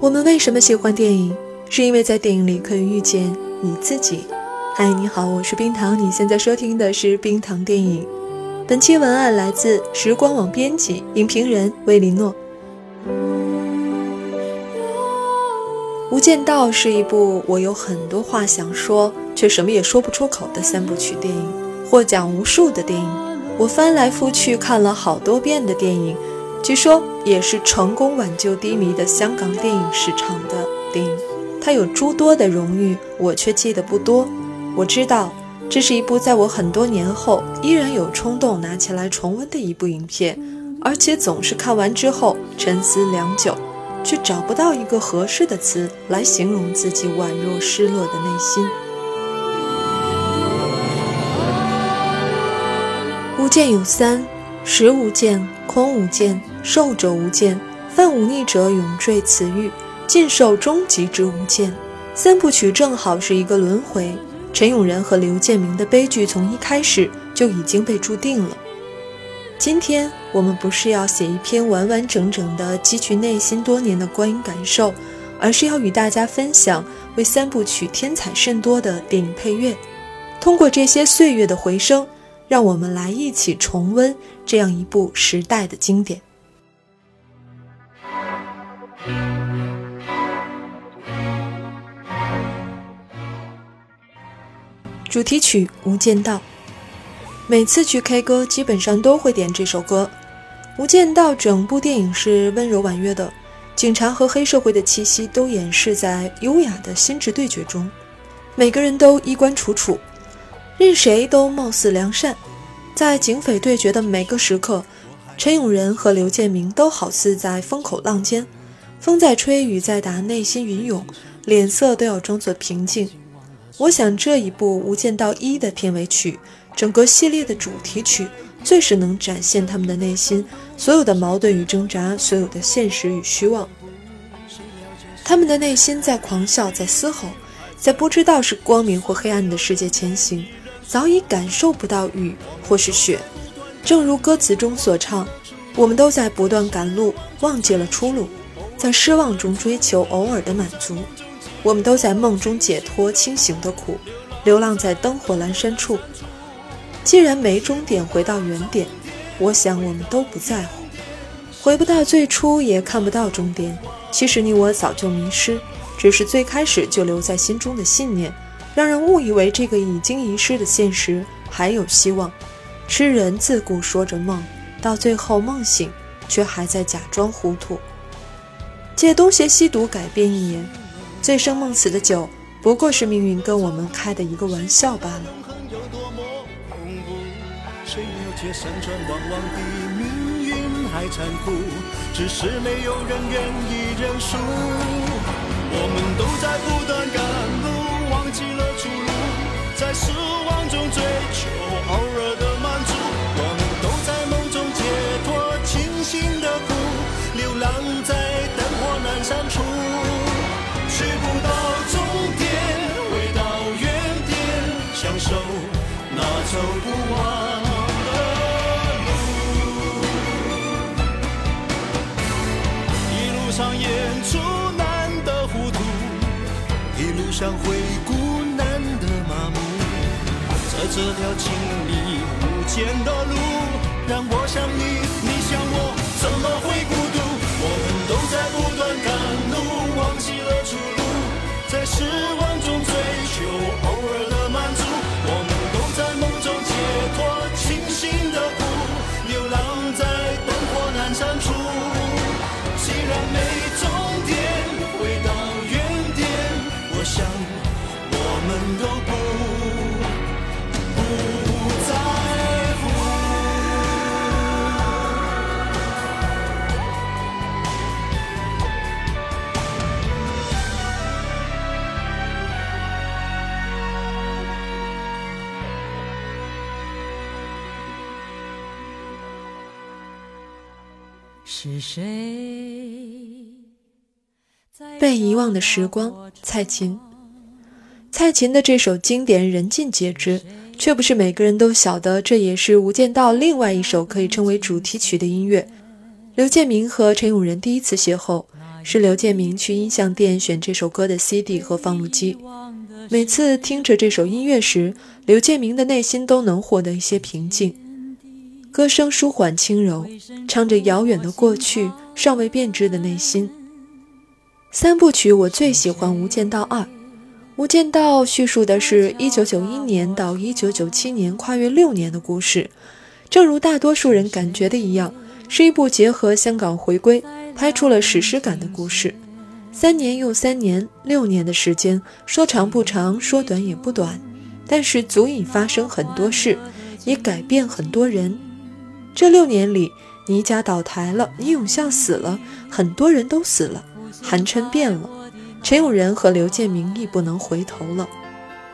我们为什么喜欢电影？是因为在电影里可以遇见你自己。嗨，你好，我是冰糖，你现在收听的是冰糖电影。本期文案来自时光网编辑、影评人魏林诺。《无间道》是一部我有很多话想说，却什么也说不出口的三部曲电影，获奖无数的电影。我翻来覆去看了好多遍的电影，据说也是成功挽救低迷的香港电影市场的电影。它有诸多的荣誉，我却记得不多。我知道，这是一部在我很多年后依然有冲动拿起来重温的一部影片，而且总是看完之后沉思良久。却找不到一个合适的词来形容自己宛若失落的内心。无间有三：实无间、空无间、寿者无间。犯忤逆者永坠此狱，尽受终极之无间。三部曲正好是一个轮回。陈永仁和刘建明的悲剧从一开始就已经被注定了。今天我们不是要写一篇完完整整的汲取内心多年的观影感受，而是要与大家分享为三部曲添彩甚多的电影配乐。通过这些岁月的回声，让我们来一起重温这样一部时代的经典。主题曲《无间道》。每次去 K 歌，基本上都会点这首歌。《无间道》整部电影是温柔婉约的，警察和黑社会的气息都掩饰在优雅的心智对决中。每个人都衣冠楚楚，任谁都貌似良善。在警匪对决的每个时刻，陈永仁和刘建明都好似在风口浪尖，风在吹，雨在打，内心云涌，脸色都要装作平静。我想这一部《无间道一》的片尾曲。整个系列的主题曲最是能展现他们的内心，所有的矛盾与挣扎，所有的现实与虚妄。他们的内心在狂笑，在嘶吼，在不知道是光明或黑暗的世界前行，早已感受不到雨或是雪。正如歌词中所唱：“我们都在不断赶路，忘记了出路，在失望中追求偶尔的满足。我们都在梦中解脱清醒的苦，流浪在灯火阑珊处。”既然没终点，回到原点，我想我们都不在乎。回不到最初，也看不到终点。其实你我早就迷失，只是最开始就留在心中的信念，让人误以为这个已经遗失的现实还有希望。痴人自古说着梦，到最后梦醒，却还在假装糊涂。借东邪西毒改变一言，醉生梦死的酒，不过是命运跟我们开的一个玩笑罢了。却山川往往比命运还残酷，只是没有人愿意认输。我们都在不断赶路，忘记了出路，在失望中追求偶尔的满足。我们都在梦中解脱清醒的苦，流浪在灯火阑珊处，去不到终点，回到原点，享受那走不完的路。一路。上演出难得糊涂，一路上会这条情里无间的路，让我想你，你想被遗忘的时光，蔡琴。蔡琴的这首经典人尽皆知，却不是每个人都晓得，这也是《无间道》另外一首可以称为主题曲的音乐。刘建明和陈永仁第一次邂逅，是刘建明去音像店选这首歌的 CD 和放录机。每次听着这首音乐时，刘建明的内心都能获得一些平静。歌声舒缓轻柔，唱着遥远的过去，尚未变质的内心。三部曲我最喜欢《无间道二》。《无间道》叙述的是一九九一年到一九九七年跨越六年的故事，正如大多数人感觉的一样，是一部结合香港回归、拍出了史诗感的故事。三年又三年，六年的时间，说长不长，说短也不短，但是足以发生很多事，也改变很多人。这六年里，倪家倒台了，倪永孝死了，很多人都死了。韩琛变了，陈永仁和刘建明亦不能回头了，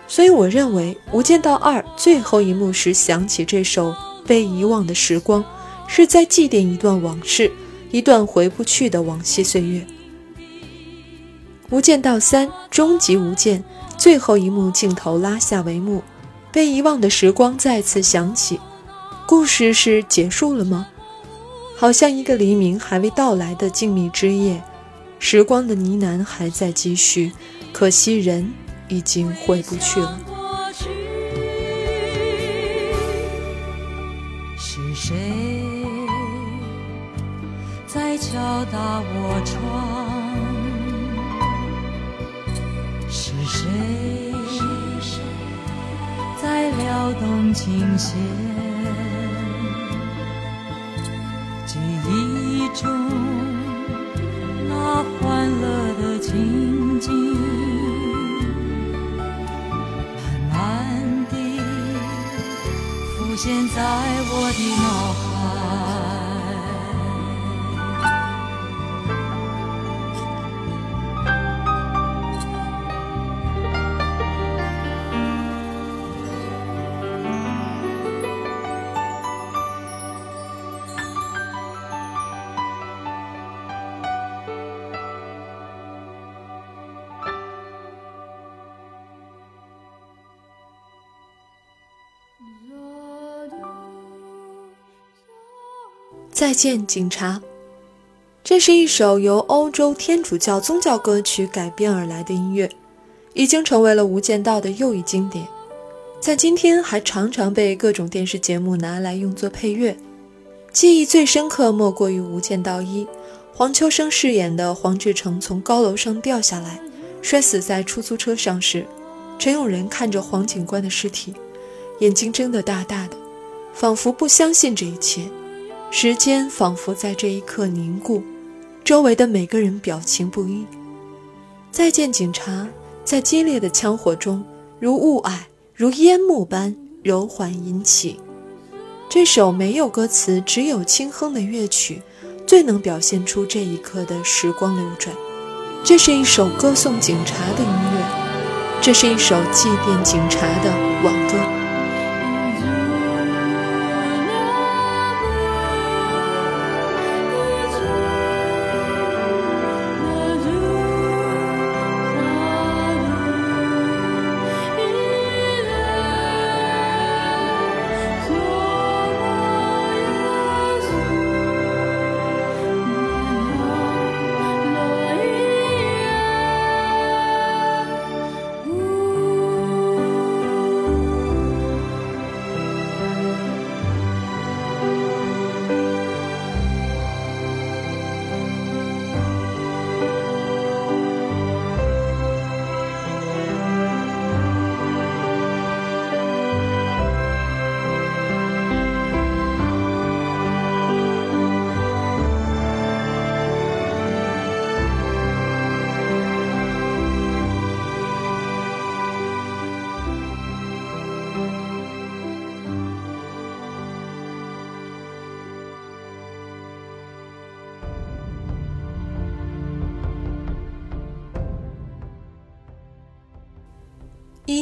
所以我认为《无间道二》最后一幕时响起这首被遗忘的时光，是在祭奠一段往事，一段回不去的往昔岁月。《无间道三》终极无间，最后一幕镜头拉下帷幕，被遗忘的时光再次响起，故事是结束了吗？好像一个黎明还未到来的静谧之夜。时光的呢喃还在继续，可惜人已经回不去了。是谁在敲打我窗？是谁在撩动琴弦？再见，警察。这是一首由欧洲天主教宗教歌曲改编而来的音乐，已经成为了《无间道》的又一经典，在今天还常常被各种电视节目拿来用作配乐。记忆最深刻莫过于《无间道一》，黄秋生饰演的黄志成从高楼上掉下来，摔死在出租车上时，陈永仁看着黄警官的尸体，眼睛睁得大大的，仿佛不相信这一切。时间仿佛在这一刻凝固，周围的每个人表情不一。再见，警察，在激烈的枪火中，如雾霭，如烟幕般柔缓引起。这首没有歌词，只有轻哼的乐曲，最能表现出这一刻的时光流转。这是一首歌颂警察的音乐，这是一首祭奠警察的挽歌。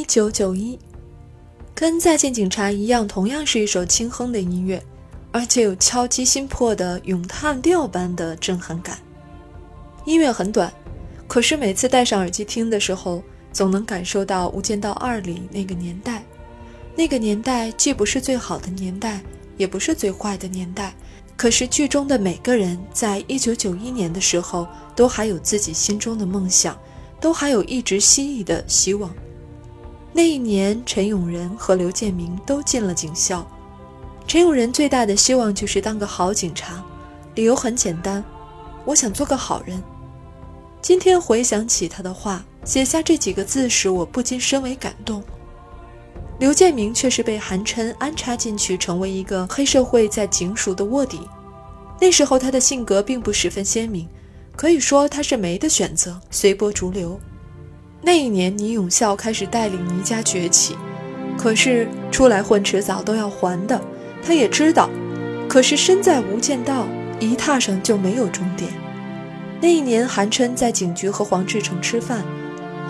九九一，跟《再见警察》一样，同样是一首轻哼的音乐，而且有敲击心魄的咏叹调般的震撼感。音乐很短，可是每次戴上耳机听的时候，总能感受到《无间道二》里那个年代。那个年代既不是最好的年代，也不是最坏的年代，可是剧中的每个人，在一九九一年的时候，都还有自己心中的梦想，都还有一直希冀的希望。那一年，陈永仁和刘建明都进了警校。陈永仁最大的希望就是当个好警察，理由很简单，我想做个好人。今天回想起他的话，写下这几个字时，我不禁深为感动。刘建明却是被韩琛安插进去，成为一个黑社会在警署的卧底。那时候他的性格并不十分鲜明，可以说他是没得选择，随波逐流。那一年，倪永孝开始带领倪家崛起，可是出来混迟早都要还的，他也知道。可是身在无间道，一踏上就没有终点。那一年，韩琛在警局和黄志成吃饭，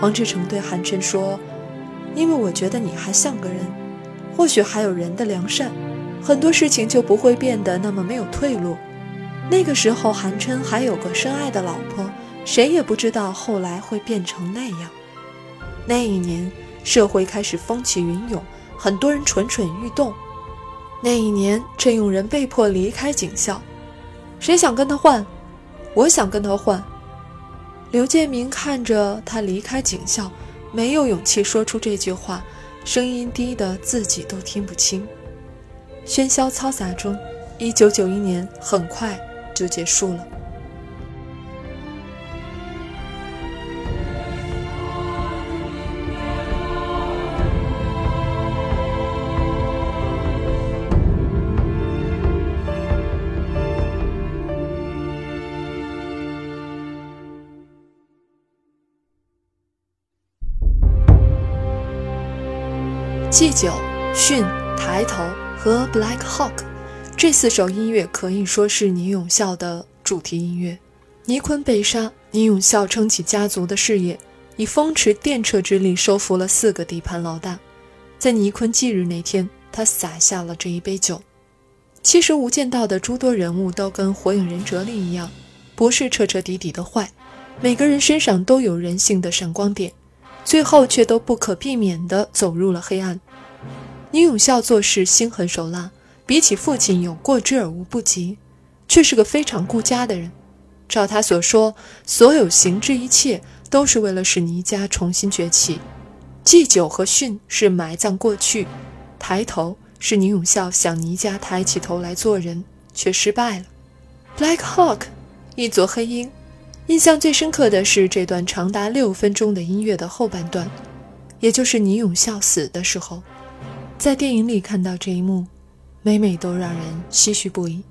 黄志成对韩琛说：“因为我觉得你还像个人，或许还有人的良善，很多事情就不会变得那么没有退路。”那个时候，韩琛还有个深爱的老婆，谁也不知道后来会变成那样。那一年，社会开始风起云涌，很多人蠢蠢欲动。那一年，陈永仁被迫离开警校，谁想跟他换？我想跟他换。刘建明看着他离开警校，没有勇气说出这句话，声音低得自己都听不清。喧嚣嘈杂中，一九九一年很快就结束了。祭酒、训、抬头和 Black Hawk 这四首音乐可以说是倪永孝的主题音乐。倪坤被杀，倪永孝撑起家族的事业，以风驰电掣之力收服了四个地盘老大。在倪坤忌日那天，他洒下了这一杯酒。其实《无间道》的诸多人物都跟《火影忍者》里一样，不是彻彻底底的坏，每个人身上都有人性的闪光点。最后却都不可避免地走入了黑暗。倪永孝做事心狠手辣，比起父亲有过之而无不及，却是个非常顾家的人。照他所说，所有行之一切都是为了使倪家重新崛起。祭酒和训是埋葬过去，抬头是倪永孝想倪家抬起头来做人，却失败了。Black Hawk，一座黑鹰。印象最深刻的是这段长达六分钟的音乐的后半段，也就是倪永孝死的时候，在电影里看到这一幕，每每都让人唏嘘不已。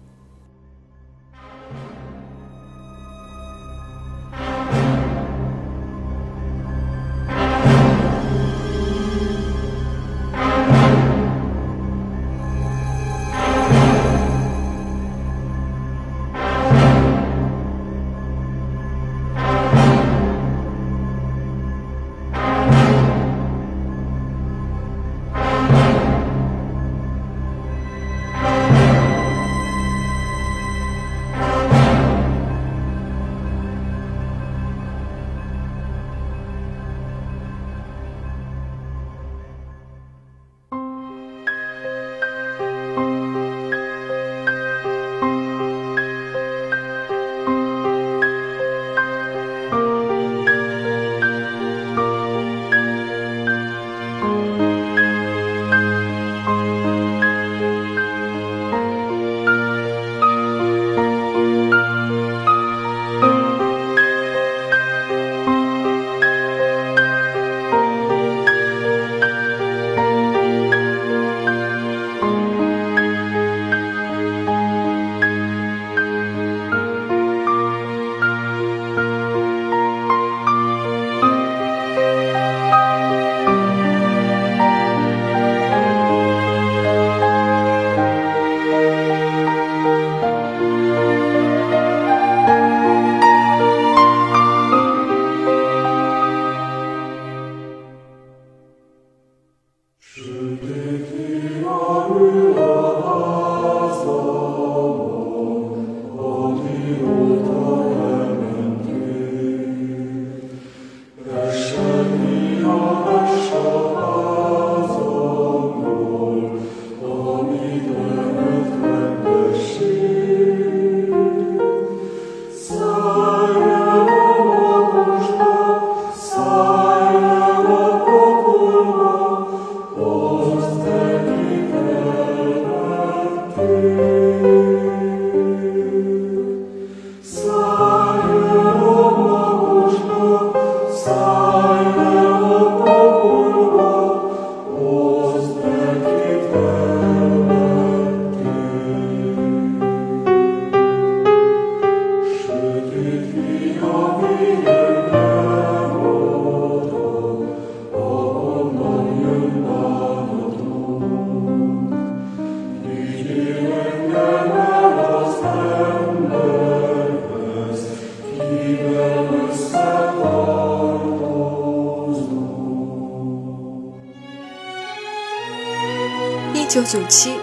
九七，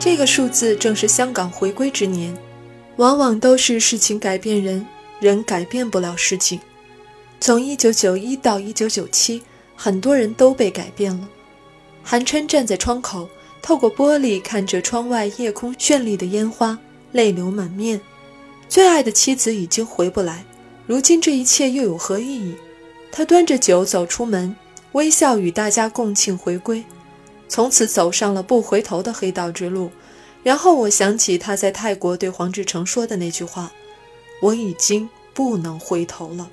这个数字正是香港回归之年。往往都是事情改变人，人改变不了事情。从一九九一到一九九七，很多人都被改变了。韩琛站在窗口，透过玻璃看着窗外夜空绚丽的烟花，泪流满面。最爱的妻子已经回不来，如今这一切又有何意义？他端着酒走出门，微笑与大家共庆回归，从此走上了不回头的黑道之路。然后我想起他在泰国对黄志成说的那句话：“我已经不能回头了。”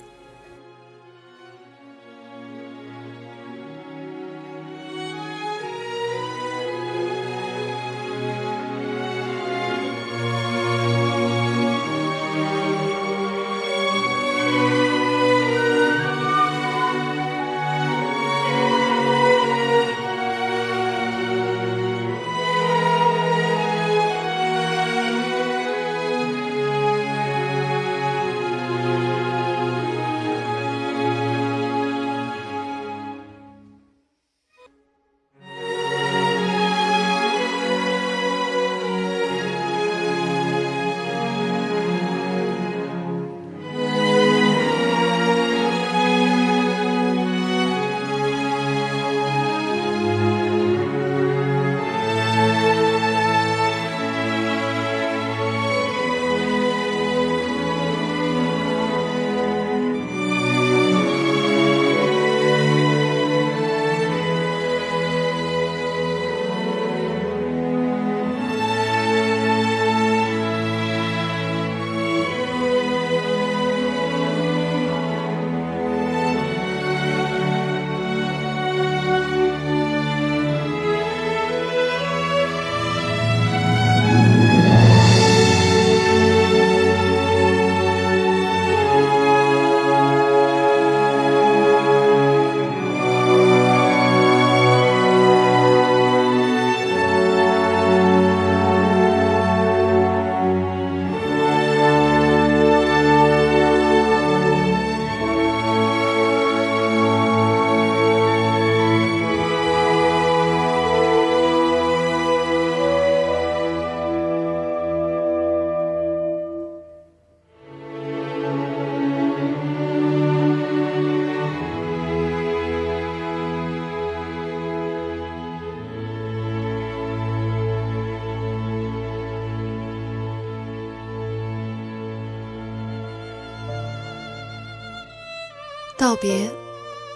道别，《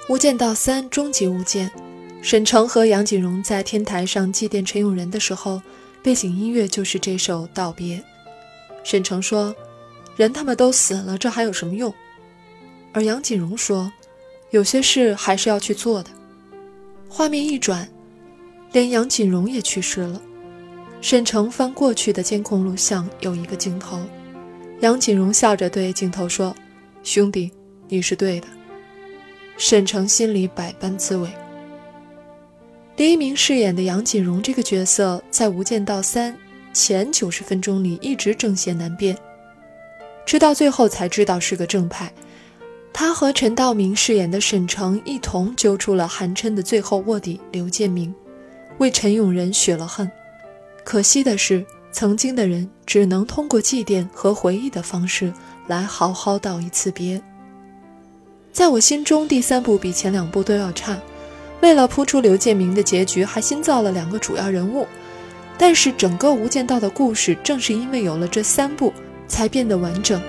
无间道三》终极无间。沈城和杨锦荣在天台上祭奠陈永仁的时候，背景音乐就是这首《道别》。沈城说：“人他们都死了，这还有什么用？”而杨锦荣说：“有些事还是要去做的。”画面一转，连杨锦荣也去世了。沈城翻过去的监控录像，有一个镜头，杨锦荣笑着对镜头说：“兄弟，你是对的。”沈城心里百般滋味。黎明饰演的杨锦荣这个角色，在《无间道三》前九十分钟里一直正邪难辨，直到最后才知道是个正派。他和陈道明饰演的沈城一同揪出了韩琛的最后卧底刘建明，为陈永仁雪了恨。可惜的是，曾经的人只能通过祭奠和回忆的方式来好好道一次别。在我心中，第三部比前两部都要差。为了铺出刘建明的结局，还新造了两个主要人物。但是整个《无间道》的故事，正是因为有了这三部，才变得完整。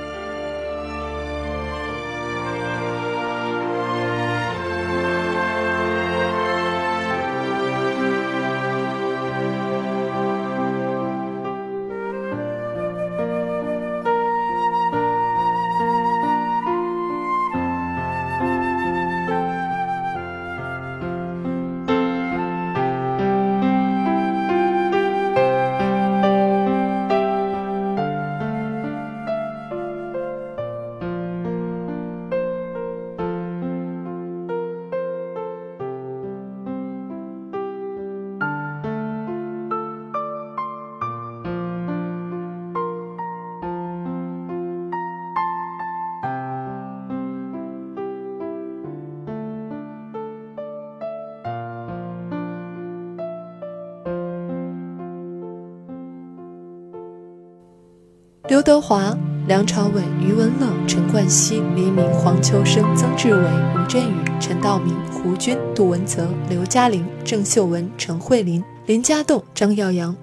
刘德华、梁朝伟、余文乐、陈冠希、黎明、黄秋生、曾志伟、吴镇宇、陈道明、胡军、杜文泽、刘嘉玲、郑秀文、陈慧琳、林家栋、张耀扬，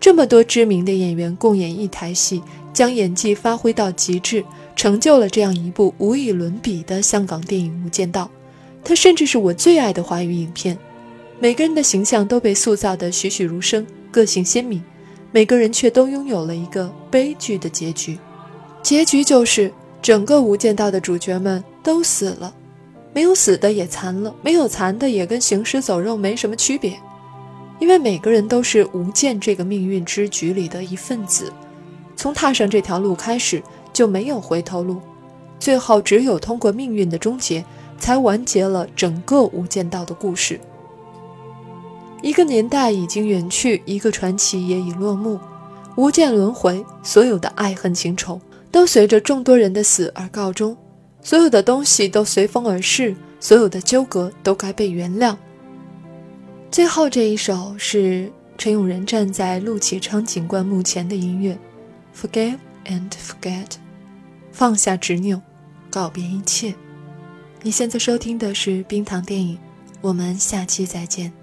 这么多知名的演员共演一台戏，将演技发挥到极致，成就了这样一部无与伦比的香港电影《无间道》。它甚至是我最爱的华语影片。每个人的形象都被塑造得栩栩如生，个性鲜明。每个人却都拥有了一个悲剧的结局，结局就是整个《无间道》的主角们都死了，没有死的也残了，没有残的也跟行尸走肉没什么区别，因为每个人都是无间这个命运之局里的一份子，从踏上这条路开始就没有回头路，最后只有通过命运的终结，才完结了整个《无间道》的故事。一个年代已经远去，一个传奇也已落幕，无间轮回，所有的爱恨情仇都随着众多人的死而告终，所有的东西都随风而逝，所有的纠葛都该被原谅。最后这一首是陈永仁站在陆启昌警官墓前的音乐，Forgive and forget，放下执拗，告别一切。你现在收听的是冰糖电影，我们下期再见。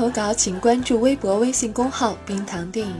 投稿，请关注微博、微信公号“冰糖电影”。